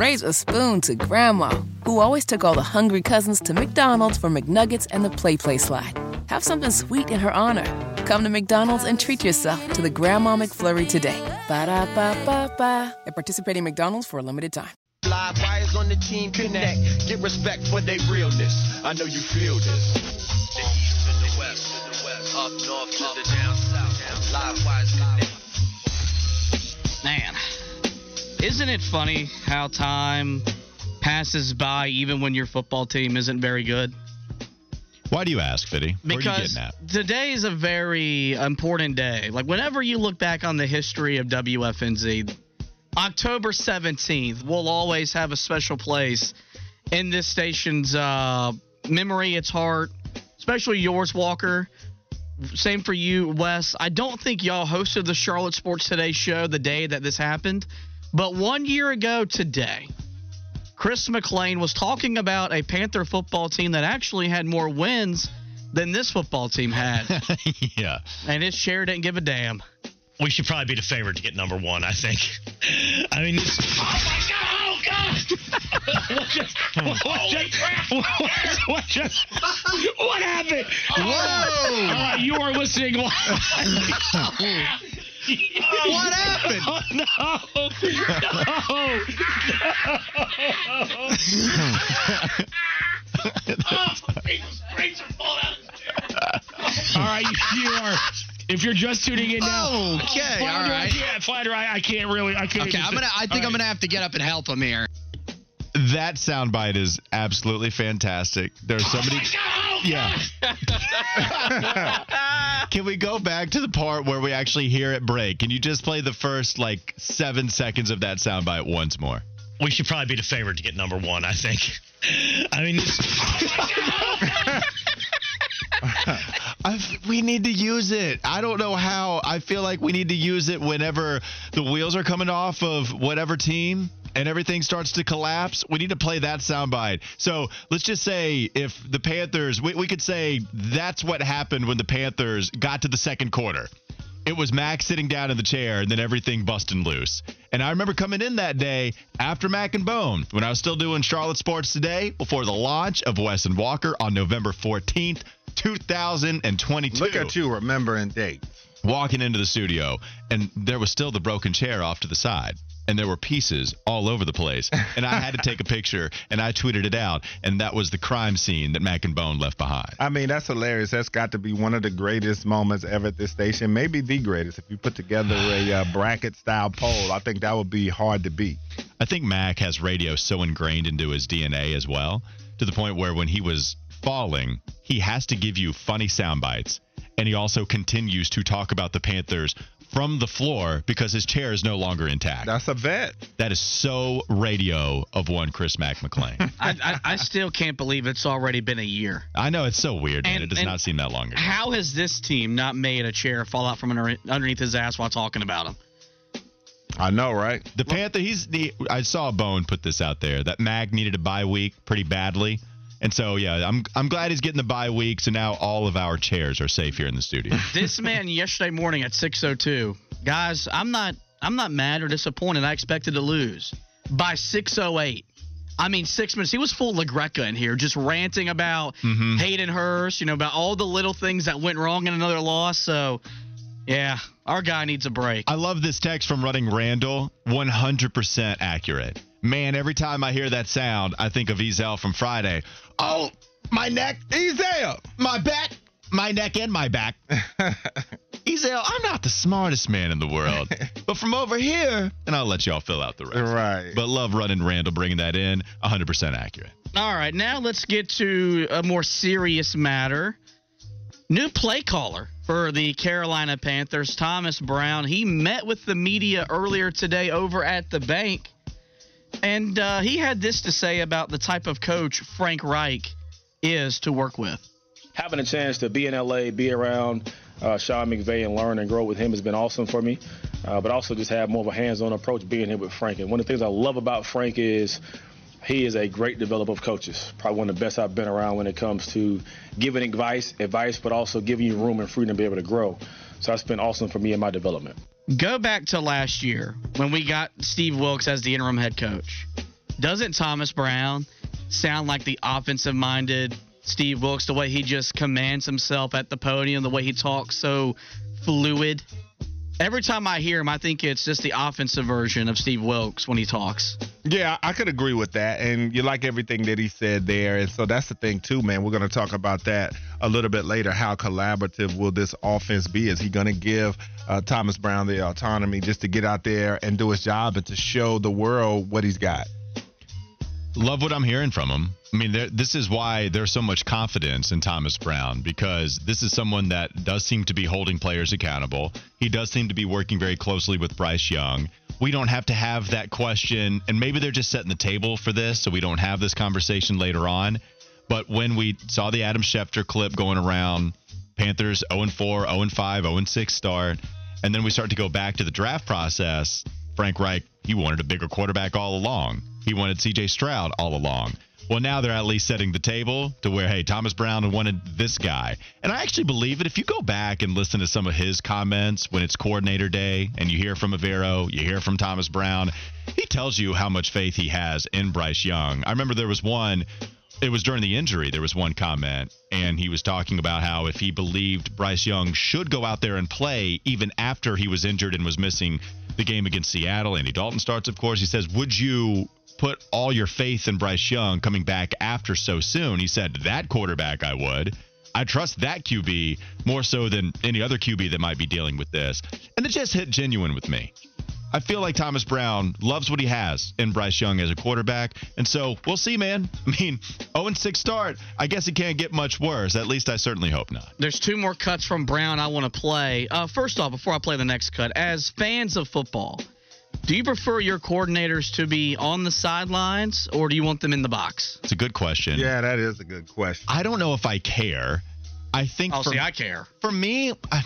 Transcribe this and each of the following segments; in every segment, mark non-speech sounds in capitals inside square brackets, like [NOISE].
raise a spoon to Grandma, who always took all the hungry cousins to McDonald's for McNuggets and the Play Play slide. Have something sweet in her honor. Come to McDonald's and treat yourself to the Grandma McFlurry today. Ba da ba ba ba. At participating McDonald's for a limited time. Live on the team connect. Get respect for their realness. I know you feel this. The east to the west, up north to the down south. Live connect. Isn't it funny how time passes by even when your football team isn't very good? Why do you ask, Fitty? Where are you Because today is a very important day. Like whenever you look back on the history of WFNZ, October 17th will always have a special place in this station's uh, memory, its heart, especially yours, Walker. Same for you, Wes. I don't think y'all hosted the Charlotte Sports Today show the day that this happened, but one year ago today, Chris McClain was talking about a Panther football team that actually had more wins than this football team had, [LAUGHS] yeah. and his chair didn't give a damn. We should probably be the favorite to get number one. I think. I mean, this, oh my god! Oh god! [LAUGHS] what just? What just? What, what just? What happened? Whoa! All right, you are listening. live. [LAUGHS] [LAUGHS] What happened? Oh no! No! oh, Jesus Christ, are falling out of his chair. All right, you, you are. If you're just tuning in now, Okay, Flatter, all right. I can't, Flatter, I, I can't really. I can't. Okay, I'm gonna. I think All I'm gonna have to get up and help him here. That soundbite is absolutely fantastic. There's somebody. Oh, oh, Yeah. [LAUGHS] [LAUGHS] Can we go back to the part where we actually hear it break? Can you just play the first like seven seconds of that soundbite once more? We should probably be the favorite to get number one. I think. [LAUGHS] I mean, this, [LAUGHS] i we need to use it. I don't know how. I feel like we need to use it whenever the wheels are coming off of whatever team and everything starts to collapse. We need to play that soundbite. So let's just say if the Panthers, we, we could say that's what happened when the Panthers got to the second quarter. It was Mac sitting down in the chair and then everything busting loose. And I remember coming in that day after Mac and Bone when I was still doing Charlotte Sports Today before the launch of Wes and Walker on November 14th, 2022 Look at you remembering dates. walking into the studio and there was still the broken chair off to the side and there were pieces all over the place and i had to take a picture and i tweeted it out and that was the crime scene that mac and bone left behind I mean, that's hilarious. That's got to be one of the greatest moments ever at this station. Maybe the greatest. If you put together a uh, bracket style poll, I think that would be hard to beat. i think mac has radio so ingrained into his dna as well to the point where when he was falling he has to give you funny sound bites and he also continues to talk about the panthers from the floor because his chair is no longer intact That's a vet. that is so radio of one chris mac mcclain [LAUGHS] I, I, I still can't believe it's already been a year. I know it's so weird, man. It does not seem that long ago. How has this team not made a chair fall out from under, underneath his ass while talking about him? I know, right? The Panther, he's the. I saw Bone put this out there that Mac needed a bye week pretty badly, and so yeah, I'm I'm glad he's getting the bye week. So now all of our chairs are safe here in the studio. [LAUGHS] This man yesterday morning at 6:02, guys, I'm not I'm not mad or disappointed. I expected to lose by 6:08. I mean, six minutes. He was full LaGreca in here, just ranting about mm-hmm. Hayden Hurst, you know, about all the little things that went wrong in another loss. So, yeah, our guy needs a break. I love this text from Running Randall. 100% accurate. Man, every time I hear that sound, I think of Ezal from Friday. Oh, my neck, Ezal, my back, my neck and my back. [LAUGHS] Ezal, I'm not the smartest man in the world, [LAUGHS] but from over here, and I'll let y'all fill out the rest. Right. But love Running Randall bringing that in. 100% accurate. All right, now let's get to a more serious matter. New play caller for the Carolina Panthers, Thomas Brown. He met with the media earlier today over at the bank, and uh, he had this to say about the type of coach Frank Reich is to work with. having a chance to be in LA, be around uh, Sean McVay, and learn and grow with him has been awesome for me. Uh, but also just have more of a hands-on approach being here with Frank. And one of the things I love about Frank is he is a great developer of coaches. Probably one of the best I've been around when it comes to giving advice, advice, but also giving you room and freedom to be able to grow. So that's been awesome for me in my development. Go back to last year when we got Steve Wilks as the interim head coach. doesn't Thomas Brown sound like the offensive minded Steve Wilks, the way he just commands himself at the podium, the way he talks so fluid? Every time I hear him, I think it's just the offensive version of Steve Wilks when he talks. Yeah, I could agree with that. And you like everything that he said there. And so that's the thing, too, man. We're going to talk about that a little bit later. How collaborative will this offense be? Is he going to give uh, Thomas Brown the autonomy just to get out there and do his job and to show the world what he's got? Love what I'm hearing from him. I mean, this is why there's so much confidence in Thomas Brown because this is someone that does seem to be holding players accountable. He does seem to be working very closely with Bryce Young. We don't have to have that question, and maybe they're just setting the table for this so we don't have this conversation later on. But when we saw the Adam Schefter clip going around, Panthers 0 4, 0 5, 0 6 start, and then we start to go back to the draft process, Frank Reich, he wanted a bigger quarterback all along. He wanted CJ Stroud all along. Well, now they're at least setting the table to where, hey, Thomas Brown wanted this guy. And I actually believe it. If you go back and listen to some of his comments when it's coordinator day and you hear from Evero, you hear from Thomas Brown, he tells you how much faith he has in Bryce Young. I remember there was one, it was during the injury, there was one comment, and he was talking about how if he believed Bryce Young should go out there and play even after he was injured and was missing the game against Seattle, Andy Dalton starts, of course, he says, Would you put all your faith in Bryce Young coming back after so soon. He said, That quarterback I would. I trust that QB more so than any other QB that might be dealing with this. And it just hit genuine with me. I feel like Thomas Brown loves what he has in Bryce Young as a quarterback. And so we'll see, man. [LAUGHS] I mean, 0 6 start. I guess it can't get much worse. At least I certainly hope not. There's two more cuts from Brown I want to play. Uh, first off, before I play the next cut, as fans of football, do you prefer your coordinators to be on the sidelines or do you want them in the box? It's a good question. Yeah, that is a good question. I don't know if I care. I think. Oh, for, see, I care. For me, I,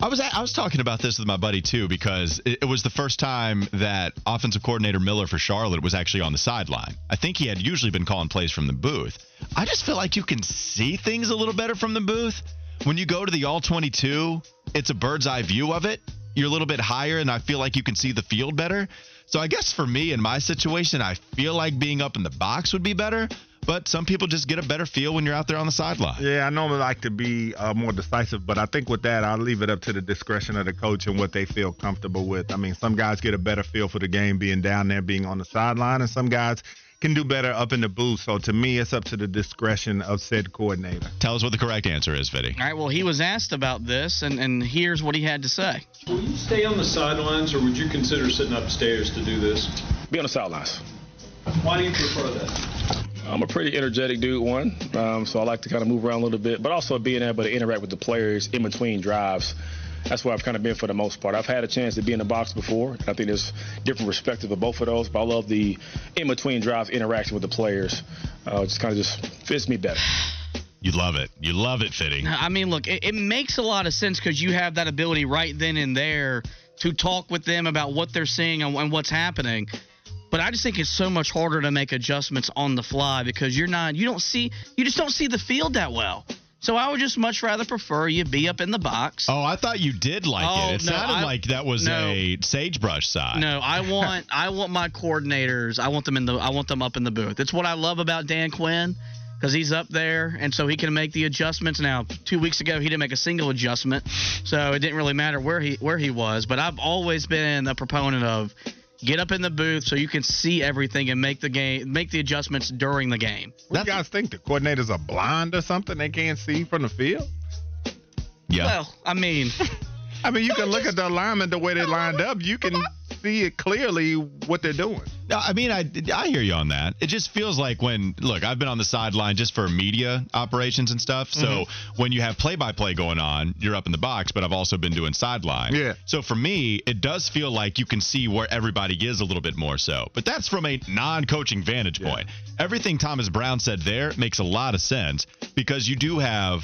I was I was talking about this with my buddy too because it, it, was the first time that offensive coordinator Miller for Charlotte was actually on the sideline. I think he had usually been calling plays from the booth. I just feel like you can see things a little better from the booth. When you go to the all 22, it's a bird's eye view of it you're a little bit higher and I feel like you can see the field better. So I guess for me in my situation, I feel like being up in the box would be better. But some people just get a better feel when you're out there on the sideline. Yeah, I normally like to be uh, more decisive, but I think with that, I'll leave it up to the discretion of the coach and what they feel comfortable with. I mean, some guys get a better feel for the game being down there, being on the sideline, and some guys can do better up in the booth. So to me, it's up to the discretion of said coordinator. Tell us what the correct answer is, Fitty. All right. Well, he was asked about this, and, and here's what he had to say. Will you stay on the sidelines, or would you consider sitting upstairs to do this? Be on the sidelines. Why do you prefer that? I'm a pretty energetic dude, one, um, so I like to kind of move around a little bit, but also being able to interact with the players in between drives that's where I've kind of been for the most part. I've had a chance to be in the box before. I think there's different perspective of both of those, but I love the in between drives interaction with the players. Uh, just kind of just fits me better. You love it. You love it, Fitty. I mean, look, it, it makes a lot of sense because you have that ability right then and there to talk with them about what they're seeing and, and what's happening. But I just think it's so much harder to make adjustments on the fly because you're not, you don't see, you just don't see the field that well. So I would just much rather prefer you be up in the box. Oh, I thought you did like oh, it. It no, sounded I, like that was no, a sagebrush side. No, I [LAUGHS] want I want my coordinators. I want them in the I want them up in the booth. That's what I love about Dan Quinn because he's up there and so he can make the adjustments. Now, two weeks ago he didn't make a single adjustment, so it didn't really matter where he where he was. But I've always been a proponent of Get up in the booth so you can see everything and make the game, make the adjustments during the game. What do you guys think? The coordinators are blind or something? They can't see from the field? Yeah. Well, I mean, I mean, you can look [LAUGHS] at the alignment the way they lined up. You can see it clearly what they're doing. No, I mean, I, I hear you on that. It just feels like when, look, I've been on the sideline just for media operations and stuff. So mm-hmm. when you have play by play going on, you're up in the box, but I've also been doing sideline. Yeah. So for me, it does feel like you can see where everybody is a little bit more so. But that's from a non coaching vantage point. Yeah. Everything Thomas Brown said there makes a lot of sense because you do have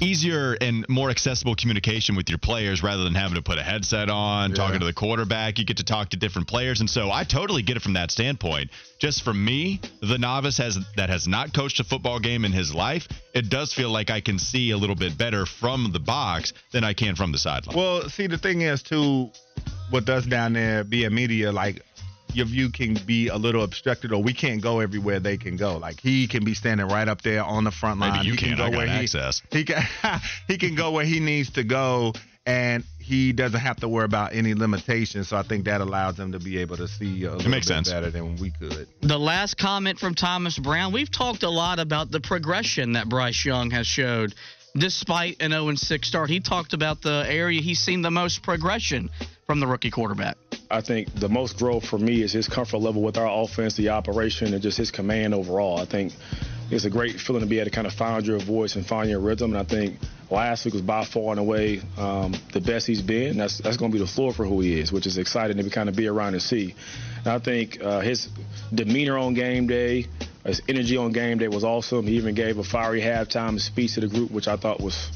easier and more accessible communication with your players rather than having to put a headset on, yeah. talking to the quarterback. You get to talk to different players, and so I totally get it from that standpoint. Just for me, the novice has that has not coached a football game in his life, it does feel like I can see a little bit better from the box than I can from the sideline. Well, see, the thing is too, with us down there being a media like your view can be a little obstructed, or we can't go everywhere they can go. Like he can be standing right up there on the front line. Maybe you he can. go I got where access. he he can [LAUGHS] he can go where he needs to go, and he doesn't have to worry about any limitations. So I think that allows him to be able to see a little makes bit sense. better than we could. The last comment from Thomas Brown. We've talked a lot about the progression that Bryce Young has showed despite an 0 6 start. He talked about the area he's seen the most progression from the rookie quarterback. I think the most growth for me is his comfort level with our offense, the operation, and just his command overall. I think it's a great feeling to be able to kind of find your voice and find your rhythm. And I think last week was by far and away um, the best he's been. That's that's going to be the floor for who he is, which is exciting to be kind of be around and see. And I think uh, his demeanor on game day, his energy on game day was awesome. He even gave a fiery halftime speech to the group, which I thought was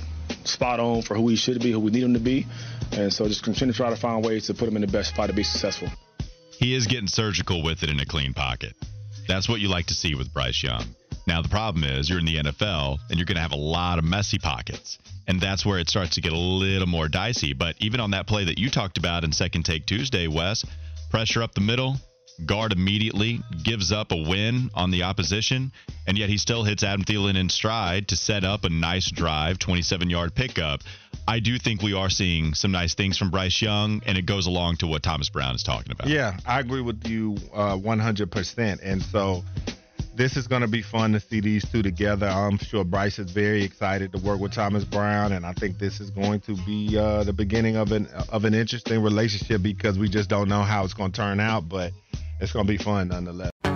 spot on for who he should be, who we need him to be. And so just continue to try to find ways to put him in the best spot to be successful. He is getting surgical with it in a clean pocket. That's what you like to see with Bryce Young. Now, the problem is you're in the NFL and you're going to have a lot of messy pockets. And that's where it starts to get a little more dicey. But even on that play that you talked about in Second Take Tuesday, Wes, pressure up the middle, guard immediately, gives up a win on the opposition, and yet he still hits Adam Thielen in stride to set up a nice drive, 27 yard pickup. I do think we are seeing some nice things from Bryce Young, and it goes along to what Thomas Brown is talking about. Yeah, I agree with you uh, 100%. And so this is going to be fun to see these two together. I'm sure Bryce is very excited to work with Thomas Brown, and I think this is going to be uh, the beginning of an of an interesting relationship because we just don't know how it's going to turn out, but it's going to be fun nonetheless.